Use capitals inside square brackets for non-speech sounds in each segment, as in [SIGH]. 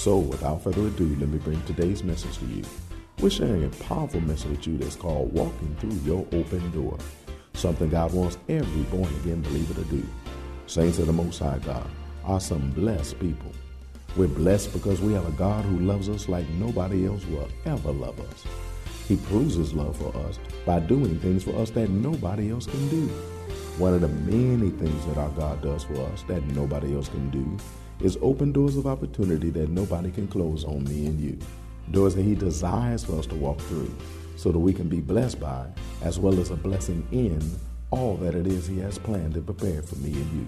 So, without further ado, let me bring today's message to you. We're sharing a powerful message with you that's called Walking Through Your Open Door. Something God wants every born again believer to do. Saints of the Most High God are some blessed people. We're blessed because we have a God who loves us like nobody else will ever love us. He proves his love for us by doing things for us that nobody else can do. One of the many things that our God does for us that nobody else can do is open doors of opportunity that nobody can close on me and you. Doors that He desires for us to walk through so that we can be blessed by, as well as a blessing in all that it is He has planned and prepared for me and you.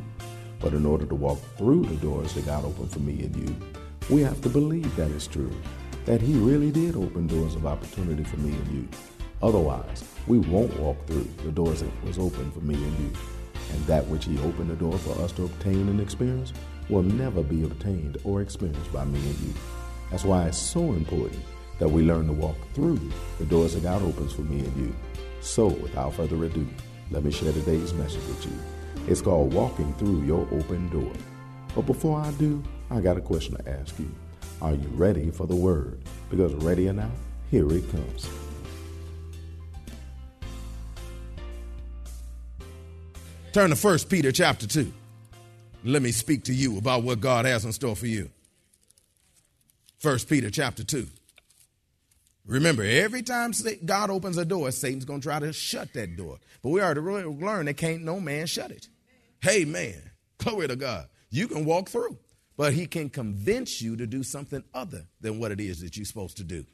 But in order to walk through the doors that God opened for me and you, we have to believe that it's true, that He really did open doors of opportunity for me and you. Otherwise, we won't walk through the doors that was open for me and you. And that which He opened the door for us to obtain and experience will never be obtained or experienced by me and you. That's why it's so important that we learn to walk through the doors that God opens for me and you. So, without further ado, let me share today's message with you. It's called Walking Through Your Open Door. But before I do, I got a question to ask you. Are you ready for the word? Because ready or not, here it comes. Turn to 1 Peter chapter 2. Let me speak to you about what God has in store for you. 1 Peter chapter 2. Remember, every time God opens a door, Satan's going to try to shut that door. But we already learned that can't no man shut it. Hey, man, glory to God. You can walk through, but he can convince you to do something other than what it is that you're supposed to do.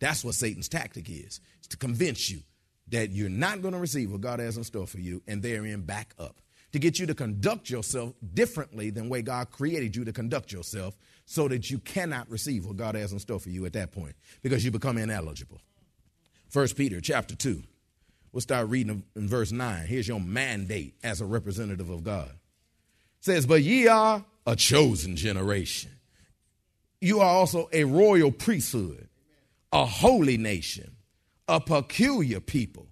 That's what Satan's tactic is, is to convince you that you're not going to receive what God has in store for you and therein back up to get you to conduct yourself differently than way God created you to conduct yourself so that you cannot receive what God has in store for you at that point because you become ineligible. First Peter chapter 2. We'll start reading in verse 9. Here's your mandate as a representative of God. It says, But ye are a chosen generation. You are also a royal priesthood, a holy nation, a peculiar people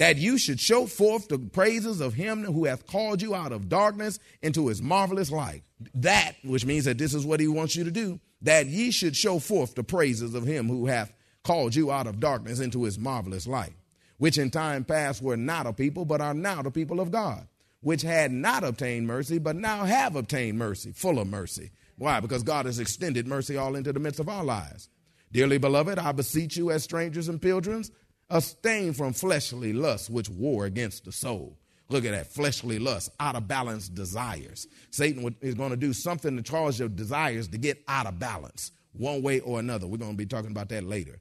that you should show forth the praises of him who hath called you out of darkness into his marvelous light. That, which means that this is what he wants you to do, that ye should show forth the praises of him who hath called you out of darkness into his marvelous light, which in time past were not a people, but are now the people of God, which had not obtained mercy, but now have obtained mercy, full of mercy. Why? Because God has extended mercy all into the midst of our lives. Dearly beloved, I beseech you as strangers and pilgrims, abstain from fleshly lusts which war against the soul. Look at that fleshly lust, out of balance desires. Satan is going to do something to cause your desires to get out of balance, one way or another. We're going to be talking about that later.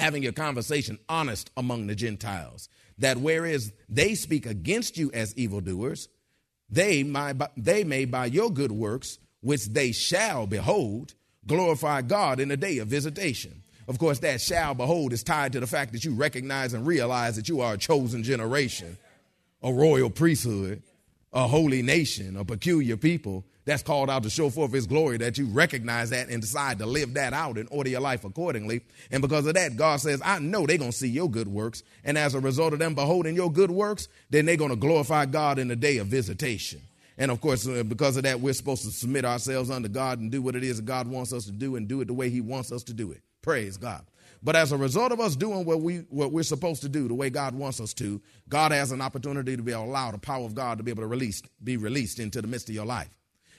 Having your conversation honest among the Gentiles, that whereas they speak against you as evildoers, they, they may by your good works, which they shall behold, glorify God in the day of visitation. Of course, that shall behold is tied to the fact that you recognize and realize that you are a chosen generation, a royal priesthood, a holy nation, a peculiar people that's called out to show forth his glory, that you recognize that and decide to live that out and order your life accordingly. And because of that, God says, I know they're going to see your good works. And as a result of them beholding your good works, then they're going to glorify God in the day of visitation. And of course, uh, because of that, we're supposed to submit ourselves unto God and do what it is that God wants us to do and do it the way He wants us to do it. Praise God. But as a result of us doing what we what we're supposed to do, the way God wants us to, God has an opportunity to be allowed the power of God to be able to release, be released into the midst of your life.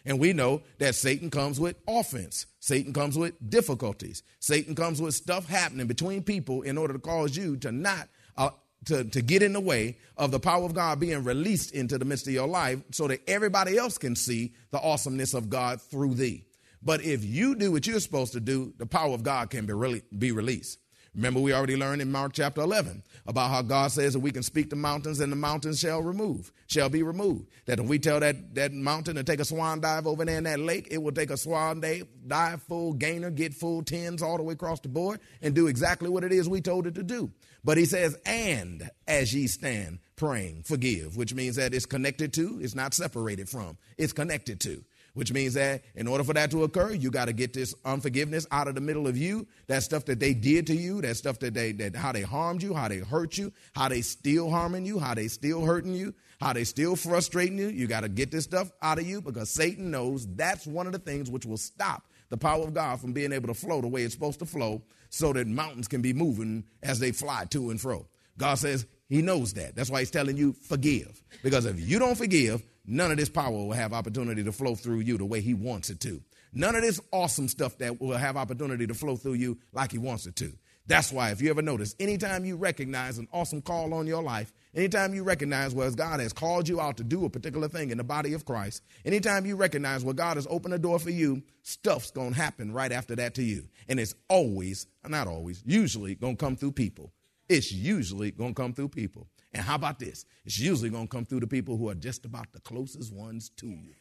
And we know that Satan comes with offense. Satan comes with difficulties. Satan comes with stuff happening between people in order to cause you to not uh, to, to get in the way of the power of God being released into the midst of your life so that everybody else can see the awesomeness of God through thee. But if you do what you're supposed to do, the power of God can be, really, be released. Remember, we already learned in Mark chapter 11 about how God says that we can speak to mountains and the mountains shall remove, shall be removed. That if we tell that, that mountain to take a swan dive over there in that lake, it will take a swan dive dive full gainer, get full tens all the way across the board, and do exactly what it is we told it to do. But he says, and as ye stand praying, forgive, which means that it's connected to, it's not separated from, it's connected to which means that in order for that to occur, you got to get this unforgiveness out of the middle of you. That stuff that they did to you, that stuff that they that how they harmed you, how they hurt you, how they still harming you, how they still hurting you, how they still frustrating you. You got to get this stuff out of you because Satan knows that's one of the things which will stop the power of God from being able to flow the way it's supposed to flow so that mountains can be moving as they fly to and fro. God says he knows that. That's why he's telling you forgive. Because if you don't forgive, none of this power will have opportunity to flow through you the way he wants it to. None of this awesome stuff that will have opportunity to flow through you like he wants it to. That's why, if you ever notice, anytime you recognize an awesome call on your life, anytime you recognize where God has called you out to do a particular thing in the body of Christ, anytime you recognize where God has opened a door for you, stuff's to happen right after that to you. And it's always, not always, usually to come through people. It's usually to come through people. And how about this? It's usually going to come through the people who are just about the closest ones to you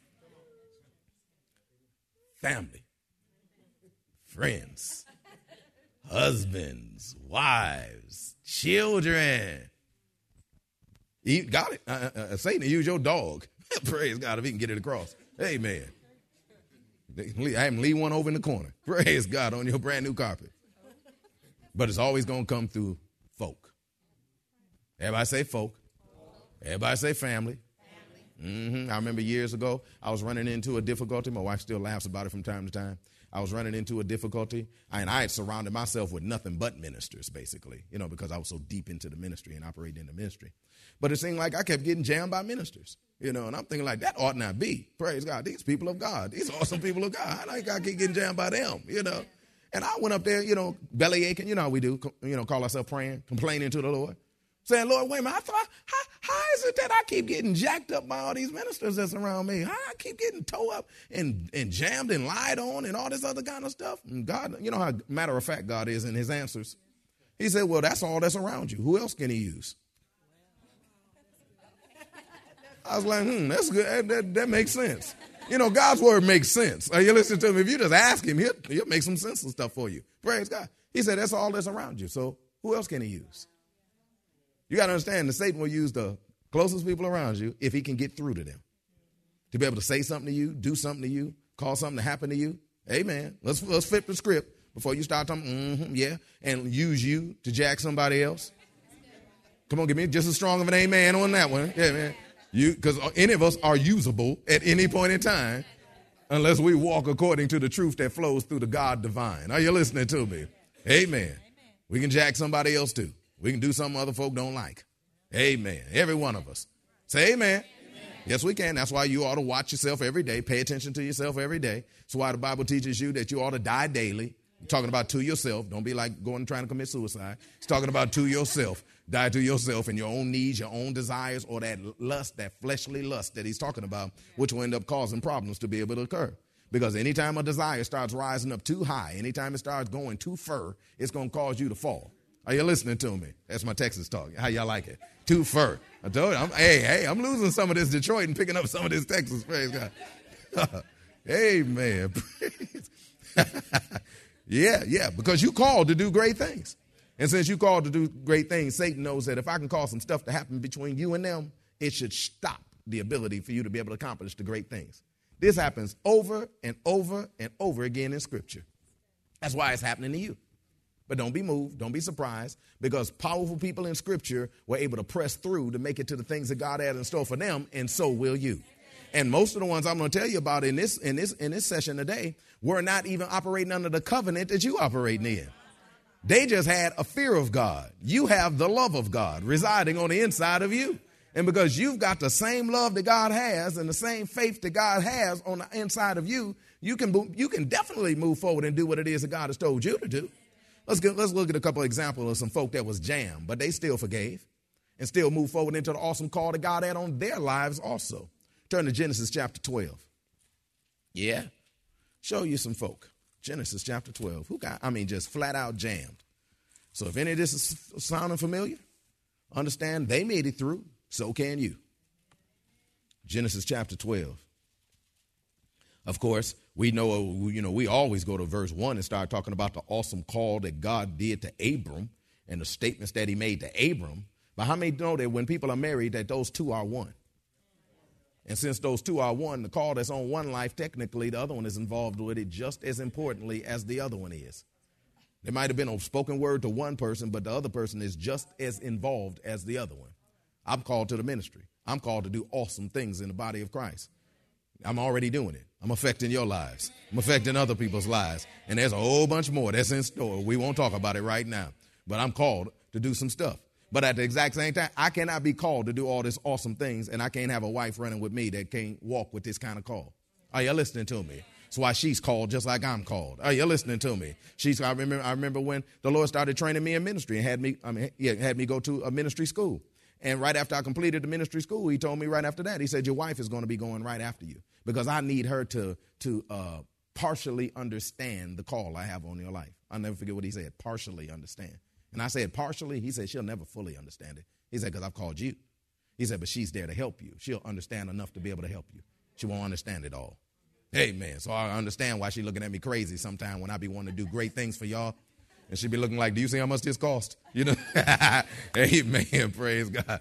family, friends, husbands, wives, children. You got it. Uh, uh, uh Satan, use your dog. [LAUGHS] Praise God if he can get it across. Amen. I am leave one over in the corner. [LAUGHS] Praise God on your brand new carpet. But it's always going to come through folk. Everybody say folk. Everybody say family. Mm-hmm. I remember years ago, I was running into a difficulty. My wife still laughs about it from time to time. I was running into a difficulty, and I had surrounded myself with nothing but ministers, basically, you know, because I was so deep into the ministry and operating in the ministry. But it seemed like I kept getting jammed by ministers, you know, and I'm thinking like that ought not be. Praise God, these people of God, these awesome people of God. I like I keep getting jammed by them, you know. And I went up there, you know, belly aching, you know how we do, you know, call ourselves praying, complaining to the Lord saying, Lord, wait a minute, I thought, how, how is it that I keep getting jacked up by all these ministers that's around me? How I keep getting towed up and, and jammed and lied on and all this other kind of stuff? And God, you know how matter of fact God is in his answers. He said, well, that's all that's around you. Who else can he use? I was like, hmm, that's good. That, that, that makes sense. You know, God's word makes sense. You listening to him? If you just ask him, he'll, he'll make some sense and stuff for you. Praise God. He said, that's all that's around you. So who else can he use? You got to understand that Satan will use the closest people around you if he can get through to them. To be able to say something to you, do something to you, cause something to happen to you. Amen. Let's, let's flip the script before you start talking, mm-hmm, yeah, and use you to jack somebody else. Come on, give me just as strong of an amen on that one. Yeah, man. You, because any of us are usable at any point in time unless we walk according to the truth that flows through the God divine. Are you listening to me? Amen. We can jack somebody else too. We can do something other folk don't like. Amen. Every one of us. Say amen. amen. Yes, we can. That's why you ought to watch yourself every day. Pay attention to yourself every day. That's why the Bible teaches you that you ought to die daily. I'm talking about to yourself. Don't be like going and trying to commit suicide. It's talking about to yourself. Die to yourself and your own needs, your own desires, or that lust, that fleshly lust that he's talking about, which will end up causing problems to be able to occur. Because anytime a desire starts rising up too high, anytime it starts going too far, it's going to cause you to fall. Are you listening to me? That's my Texas talk. How y'all like it? Too fur. I told you, I'm, hey, hey, I'm losing some of this Detroit and picking up some of this Texas. Praise God. [LAUGHS] Amen. [LAUGHS] yeah, yeah, because you called to do great things. And since you called to do great things, Satan knows that if I can cause some stuff to happen between you and them, it should stop the ability for you to be able to accomplish the great things. This happens over and over and over again in Scripture. That's why it's happening to you. But don't be moved, don't be surprised, because powerful people in Scripture were able to press through to make it to the things that God had in store for them, and so will you. And most of the ones I'm going to tell you about in this in this in this session today were not even operating under the covenant that you operating in. They just had a fear of God. You have the love of God residing on the inside of you. And because you've got the same love that God has and the same faith that God has on the inside of you, you can, you can definitely move forward and do what it is that God has told you to do. Let's, get, let's look at a couple of examples of some folk that was jammed, but they still forgave and still moved forward into the awesome call that God had on their lives also. Turn to Genesis chapter 12. Yeah, show you some folk. Genesis chapter 12. Who got, I mean, just flat out jammed. So if any of this is sounding familiar, understand they made it through, so can you. Genesis chapter 12. Of course, we know, uh, you know, we always go to verse 1 and start talking about the awesome call that God did to Abram and the statements that he made to Abram. But how many know that when people are married, that those two are one? And since those two are one, the call that's on one life, technically, the other one is involved with it just as importantly as the other one is. There might have been a spoken word to one person, but the other person is just as involved as the other one. I'm called to the ministry. I'm called to do awesome things in the body of Christ. I'm already doing it. I'm affecting your lives. I'm affecting other people's lives. And there's a whole bunch more that's in store. We won't talk about it right now. But I'm called to do some stuff. But at the exact same time, I cannot be called to do all these awesome things, and I can't have a wife running with me that can't walk with this kind of call. Are you listening to me? That's why she's called just like I'm called. Are you listening to me? She's. I remember. I remember when the Lord started training me in ministry and had me. I mean, yeah, had me go to a ministry school. And right after I completed the ministry school, he told me right after that, he said, "Your wife is going to be going right after you because I need her to to uh, partially understand the call I have on your life." I'll never forget what he said. Partially understand. And I said, partially. He said, she'll never fully understand it. He said, because I've called you. He said, but she's there to help you. She'll understand enough to be able to help you. She won't understand it all. Amen. So I understand why she's looking at me crazy sometimes when I be wanting to do great things for y'all. And she'd be looking like, do you see how much this cost? You know? [LAUGHS] Amen. [LAUGHS] Praise God.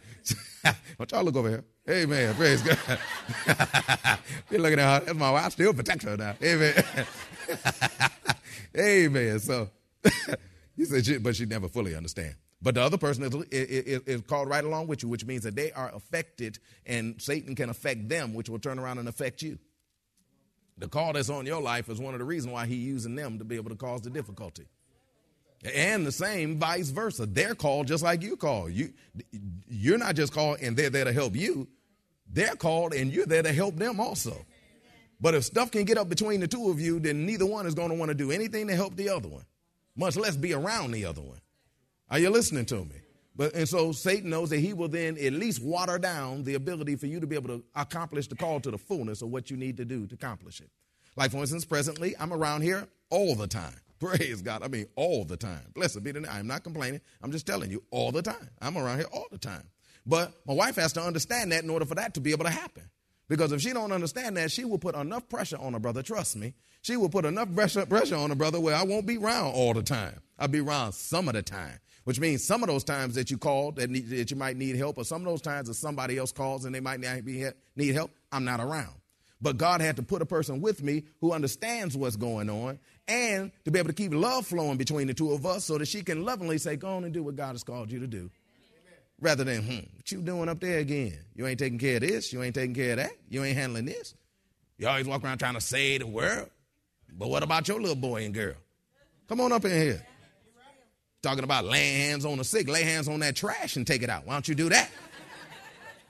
[LAUGHS] Don't y'all look over here. Amen. Praise God. be looking at her. That's my wife. I still protect her now. Amen. Amen. So you said, she, but she never fully understand. But the other person is, is, is, called right along with you, which means that they are affected and Satan can affect them, which will turn around and affect you. The call that's on your life is one of the reasons why he's using them to be able to cause the difficulty. And the same vice versa. They're called just like you call. You, you're not just called and they're there to help you. They're called and you're there to help them also. But if stuff can get up between the two of you, then neither one is going to want to do anything to help the other one much less be around the other one. Are you listening to me? But and so Satan knows that he will then at least water down the ability for you to be able to accomplish the call to the fullness of what you need to do to accomplish it. Like for instance, presently I'm around here all the time. [LAUGHS] Praise God. I mean all the time. Blessed be the name. I'm not complaining. I'm just telling you all the time. I'm around here all the time. But my wife has to understand that in order for that to be able to happen. Because if she don't understand that, she will put enough pressure on her brother, trust me, she will put enough pressure, pressure on her brother where I won't be around all the time. I'll be around some of the time, which means some of those times that you called that, need, that you might need help, or some of those times that somebody else calls and they might not be, need help, I'm not around. But God had to put a person with me who understands what's going on and to be able to keep love flowing between the two of us so that she can lovingly say, Go on and do what God has called you to do. Rather than, hmm, what you doing up there again? You ain't taking care of this. You ain't taking care of that. You ain't handling this. You always walk around trying to save the world. But what about your little boy and girl? Come on up in here. Talking about laying hands on the sick, lay hands on that trash and take it out. Why don't you do that?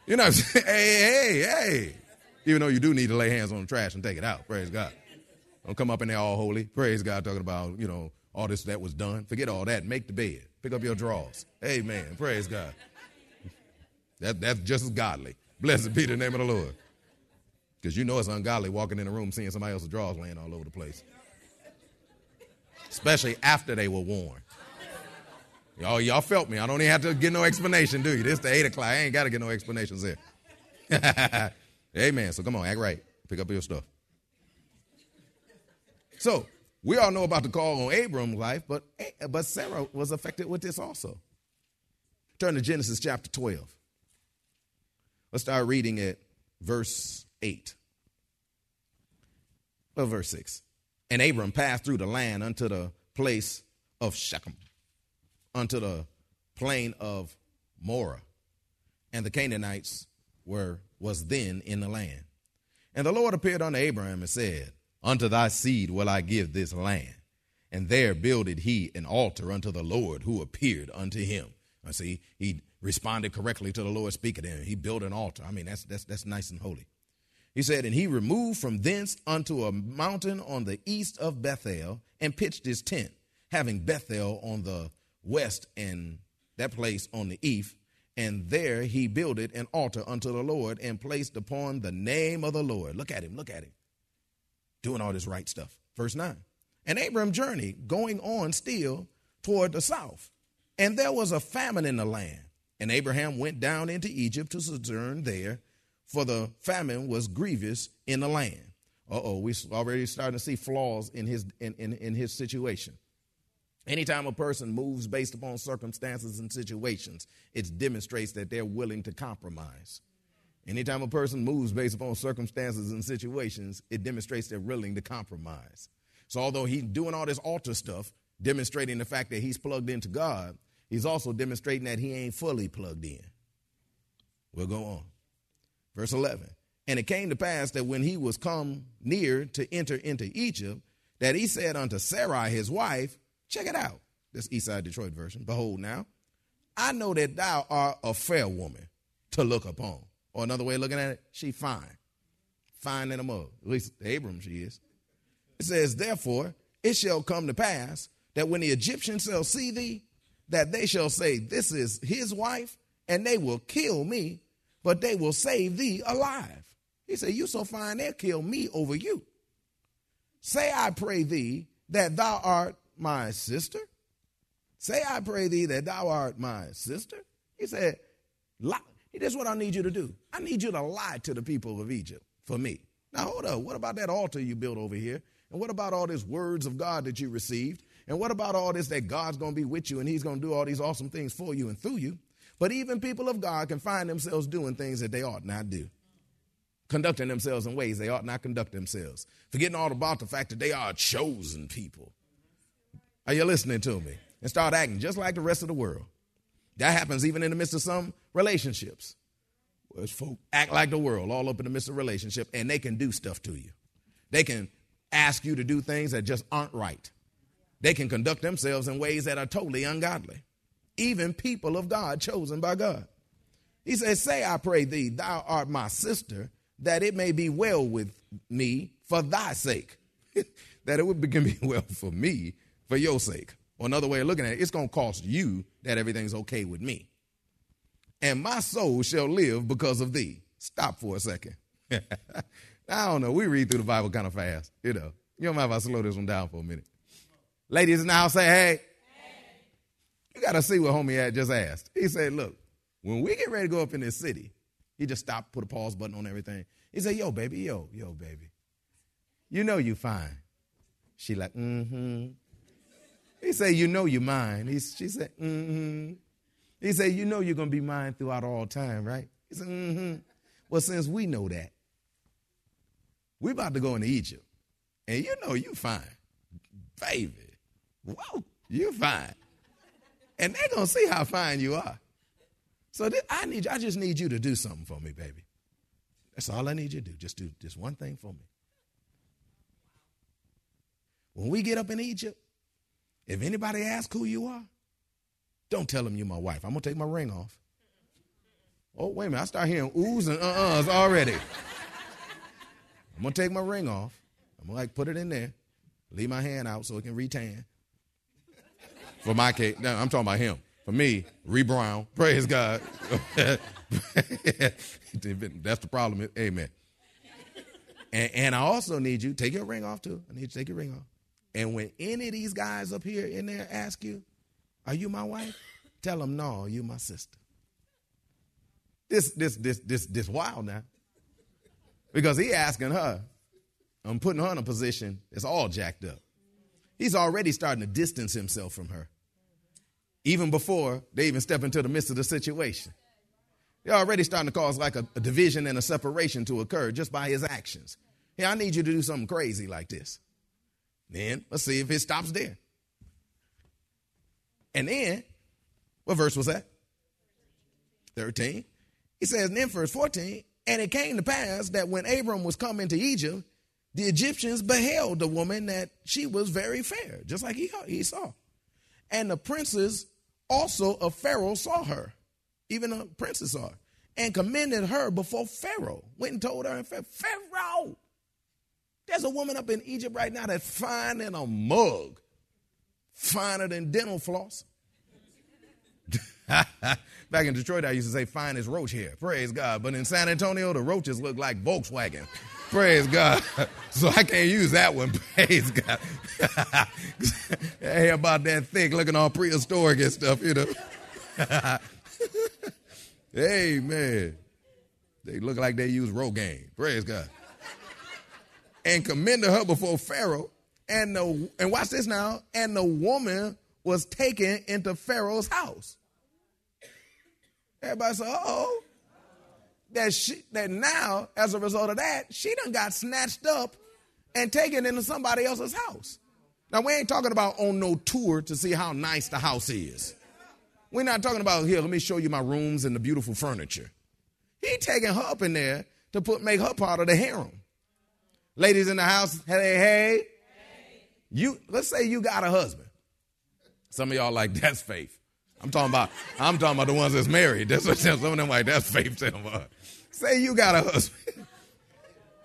You know, [LAUGHS] hey, hey, hey. Even though you do need to lay hands on the trash and take it out. Praise God. Don't come up in there all holy. Praise God, talking about, you know, all this that was done. Forget all that. Make the bed. Pick up your drawers. Amen. Praise God. That, that's just as godly. Blessed be the name of the Lord. Because you know it's ungodly walking in a room seeing somebody else's drawers laying all over the place. Especially after they were worn. Y'all, y'all felt me. I don't even have to get no explanation, do you? This the 8 o'clock. I ain't got to get no explanations here. [LAUGHS] Amen. So come on, act right. Pick up your stuff. So we all know about the call on Abram's life, but, eh, but Sarah was affected with this also. Turn to Genesis chapter 12. Let's start reading at verse 8. Well, verse 6. And Abram passed through the land unto the place of Shechem, unto the plain of Moreh, and the Canaanites were was then in the land. And the Lord appeared unto Abraham and said, Unto thy seed will I give this land. And there builded he an altar unto the Lord who appeared unto him. I see, he responded correctly to the Lord speaking to him. He built an altar. I mean, that's, that's, that's nice and holy. He said, And he removed from thence unto a mountain on the east of Bethel and pitched his tent, having Bethel on the west and that place on the east. And there he builded an altar unto the Lord and placed upon the name of the Lord. Look at him, look at him. Doing all this right stuff. Verse 9. And Abram journeyed, going on still toward the south. And there was a famine in the land. And Abraham went down into Egypt to sojourn there for the famine was grievous in the land. Uh oh, we're already starting to see flaws in his in, in, in his situation. Anytime a person moves based upon circumstances and situations, it demonstrates that they're willing to compromise. Anytime a person moves based upon circumstances and situations, it demonstrates they're willing to compromise. So, although he's doing all this altar stuff, demonstrating the fact that he's plugged into God, he's also demonstrating that he ain't fully plugged in. We'll go on. Verse 11. And it came to pass that when he was come near to enter into Egypt, that he said unto Sarai his wife, Check it out. This Eastside Detroit version. Behold now, I know that thou art a fair woman to look upon. Or another way of looking at it, she fine. Fine in a mug. At least Abram she is. It says, Therefore, it shall come to pass that when the Egyptians shall see thee, that they shall say, This is his wife, and they will kill me but they will save thee alive. He said, You so fine, they'll kill me over you. Say, I pray thee, that thou art my sister. Say, I pray thee, that thou art my sister. He said, Lie. This is what I need you to do. I need you to lie to the people of Egypt for me. Now, hold up. What about that altar you built over here? And what about all these words of God that you received? And what about all this that God's going to be with you and He's going to do all these awesome things for you and through you? But even people of God can find themselves doing things that they ought not do, conducting themselves in ways they ought not conduct themselves, forgetting all about the fact that they are a chosen people. Are you listening to me? And start acting just like the rest of the world. That happens even in the midst of some relationships. Where folk act like the world all up in the midst of relationship and they can do stuff to you. They can ask you to do things that just aren't right. They can conduct themselves in ways that are totally ungodly even people of God chosen by God. He says, Say, I pray thee, thou art my sister, that it may be well with me for thy sake. [LAUGHS] that it would be well for me for your sake. Or another way of looking at it, it's going to cost you that everything's okay with me. And my soul shall live because of thee. Stop for a second. [LAUGHS] I don't know. We read through the Bible kind of fast, you know. You don't mind if I slow this one down for a minute. Ladies now say, hey, you got to see what homie had just asked. He said, look, when we get ready to go up in this city, he just stopped, put a pause button on everything. He said, yo, baby, yo, yo, baby. You know you fine. She like, mm-hmm. He said, you know you're mine. He, she said, mm-hmm. He said, you know you're going to be mine throughout all time, right? He said, mm-hmm. Well, since we know that, we're about to go into Egypt. And you know you fine. Baby. Whoa, you fine and they're gonna see how fine you are. So I need, I just need you to do something for me, baby. That's all I need you to do. Just do just one thing for me. When we get up in Egypt, if anybody asks who you are, don't tell them you're my wife. I'm gonna take my ring off. Oh, wait a minute, I start hearing oohs and uh-uhs already. I'm gonna take my ring off. I'm gonna like put it in there, leave my hand out so it can retan. For my case, no, I'm talking about him. For me, Ree Brown, praise God. [LAUGHS] That's the problem. Amen. And, and, I also need you, take your ring off too. I need you to take your ring off. And when any of these guys up here in there ask you, Are you my wife? [LAUGHS] Tell them, No, you my sister. This, this, this, this, this wild now. Because he asking her, I'm putting her in a position that's all jacked up. He's already starting to distance himself from her, even before they even step into the midst of the situation. They're already starting to cause like a, a division and a separation to occur just by his actions. Hey, I need you to do something crazy like this. Then let's see if it stops there. And then, what verse was that? 13. He says, and then verse 14, and it came to pass that when Abram was come into Egypt, the Egyptians beheld the woman that she was very fair, just like he, he saw. And the princes also of Pharaoh saw her. even the princes are, and commended her before Pharaoh. Went and told her, Pharaoh, there's a woman up in Egypt right now that's fine in a mug, finer than dental floss. [LAUGHS] Back in Detroit, I used to say fine as roach hair. Praise God. But in San Antonio, the roaches look like Volkswagen. Praise God. [LAUGHS] So I can't use that one. [LAUGHS] Praise God. hey, about that thick, looking all prehistoric and stuff, you know. Amen. They look like they use Rogaine. Praise God. And commended her before Pharaoh. And the and watch this now. And the woman was taken into Pharaoh's house. Everybody said, oh. That she that now, as a result of that, she done got snatched up and taken into somebody else's house. Now we ain't talking about on no tour to see how nice the house is. We're not talking about here, let me show you my rooms and the beautiful furniture. He taking her up in there to put make her part of the harem. Ladies in the house, hey, hey, hey. You let's say you got a husband. Some of y'all like [LAUGHS] that's faith. I'm talking about I'm talking about the ones that's married. That's what some of them like that's faith. Say you got a husband. [LAUGHS]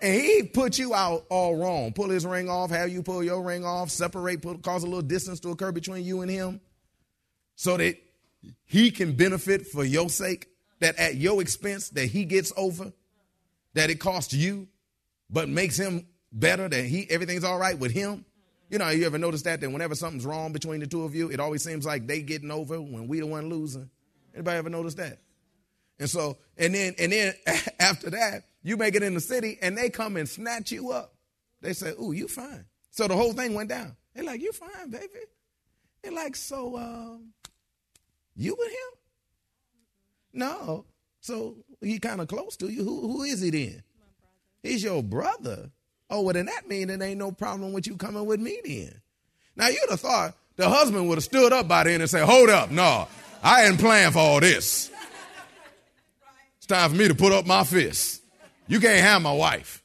And he put you out all wrong. Pull his ring off, have you pull your ring off, separate, put, cause a little distance to occur between you and him so that he can benefit for your sake, that at your expense that he gets over, that it costs you, but makes him better, that he everything's all right with him. You know, you ever notice that that whenever something's wrong between the two of you, it always seems like they getting over when we the one losing. Anybody ever notice that? And so, and then, and then [LAUGHS] after that, you make it in the city and they come and snatch you up. They say, Ooh, you fine. So the whole thing went down. They're like, You fine, baby. They're like, So, um, you with him? No. So he kind of close to you. Who, who is he then? He's your brother. Oh, well, then that means it ain't no problem with you coming with me then. Now, you'd have thought the husband would have stood up by then and said, Hold up, no, I ain't playing for all this. It's time for me to put up my fists. You can't have my wife.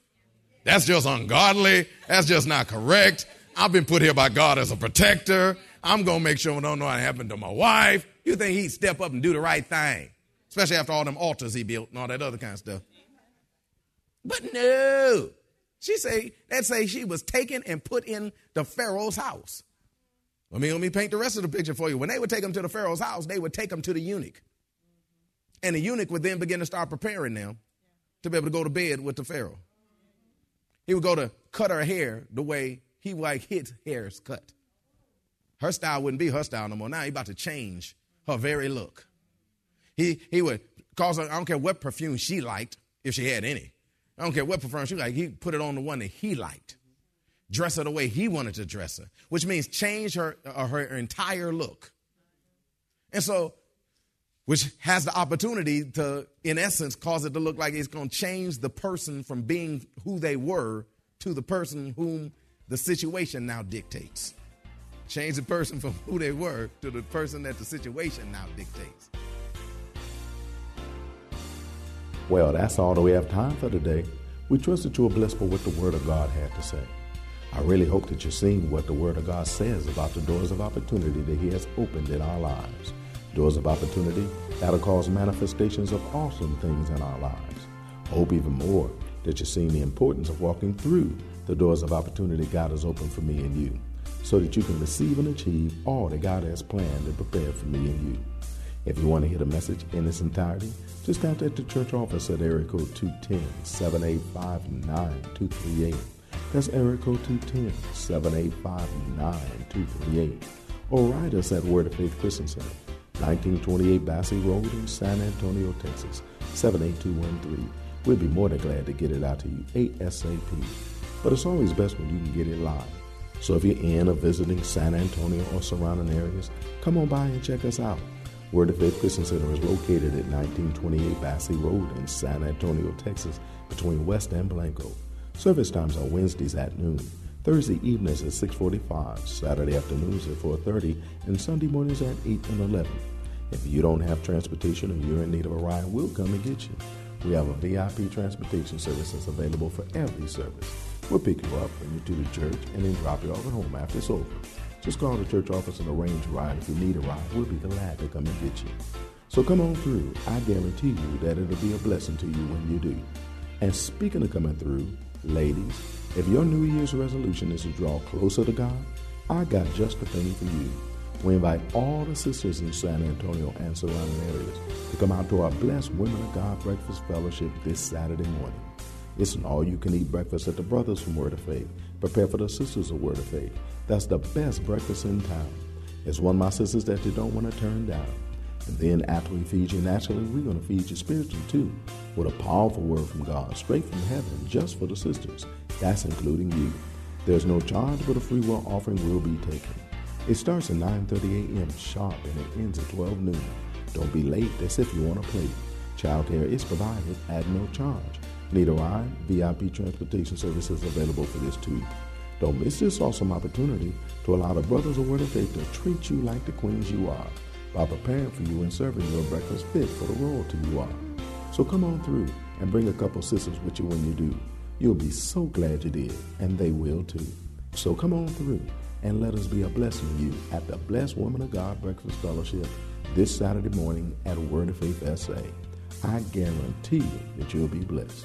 That's just ungodly. That's just not correct. I've been put here by God as a protector. I'm going to make sure I don't know what happened to my wife. You think he'd step up and do the right thing, especially after all them altars he built and all that other kind of stuff. But no. She say, that say she was taken and put in the Pharaoh's house. Let me, let me paint the rest of the picture for you. When they would take him to the Pharaoh's house, they would take him to the eunuch. And the eunuch would then begin to start preparing them to be able to go to bed with the Pharaoh. He would go to cut her hair the way he like his hair's cut. Her style wouldn't be her style no more. Now he about to change her very look. He he would cause her, I don't care what perfume she liked, if she had any. I don't care what perfume she like. he put it on the one that he liked. Dress her the way he wanted to dress her, which means change her uh, her entire look. And so which has the opportunity to, in essence, cause it to look like it's going to change the person from being who they were to the person whom the situation now dictates. Change the person from who they were to the person that the situation now dictates. Well, that's all that we have time for today. We trust that you are blessed by what the Word of God had to say. I really hope that you're seeing what the Word of God says about the doors of opportunity that He has opened in our lives doors of opportunity that'll cause manifestations of awesome things in our lives. Hope even more that you're seeing the importance of walking through the doors of opportunity God has opened for me and you, so that you can receive and achieve all that God has planned and prepared for me and you. If you want to hear the message in its entirety, just contact the church office at area code 210-785-9238. That's area code 210-785-9238. Or write us at Word of Faith Christian Center, 1928 Basse Road in San Antonio, Texas, 78213. We'll be more than glad to get it out to you ASAP. But it's always best when you can get it live. So if you're in or visiting San Antonio or surrounding areas, come on by and check us out. Word of Faith Christian Center is located at 1928 Basse Road in San Antonio, Texas, between West and Blanco. Service times are Wednesdays at noon, Thursday evenings at 6:45, Saturday afternoons at 4:30, and Sunday mornings at 8 and 11. If you don't have transportation or you're in need of a ride, we'll come and get you. We have a VIP transportation service that's available for every service. We'll pick you up, bring you to the church, and then drop you off at home after it's over. Just call the church office and arrange a ride. If you need a ride, we'll be glad to come and get you. So come on through. I guarantee you that it'll be a blessing to you when you do. And speaking of coming through, ladies, if your New Year's resolution is to draw closer to God, I got just the thing for you. We invite all the sisters in San Antonio and surrounding areas to come out to our Blessed Women of God Breakfast Fellowship this Saturday morning. It's an all you can eat breakfast at the Brothers from Word of Faith. Prepare for the Sisters of Word of Faith. That's the best breakfast in town. It's one of my sisters that you don't want to turn down. And then after we feed you naturally, we're going to feed you spiritually too, with a powerful word from God, straight from heaven, just for the sisters. That's including you. There's no charge, but a free will offering will be taken. It starts at 9.30 a.m. sharp and it ends at 12 noon. Don't be late, that's if you want to play. Childcare is provided at no charge. A ride? VIP transportation services available for this too. Don't miss this awesome opportunity to allow the Brothers of Word of Faith to treat you like the queens you are by preparing for you and serving your breakfast fit for the royalty you are. So come on through and bring a couple sisters with you when you do. You'll be so glad you did, and they will too. So come on through and let us be a blessing to you at the Blessed Woman of God Breakfast Fellowship this Saturday morning at Word of Faith SA. I guarantee you that you'll be blessed.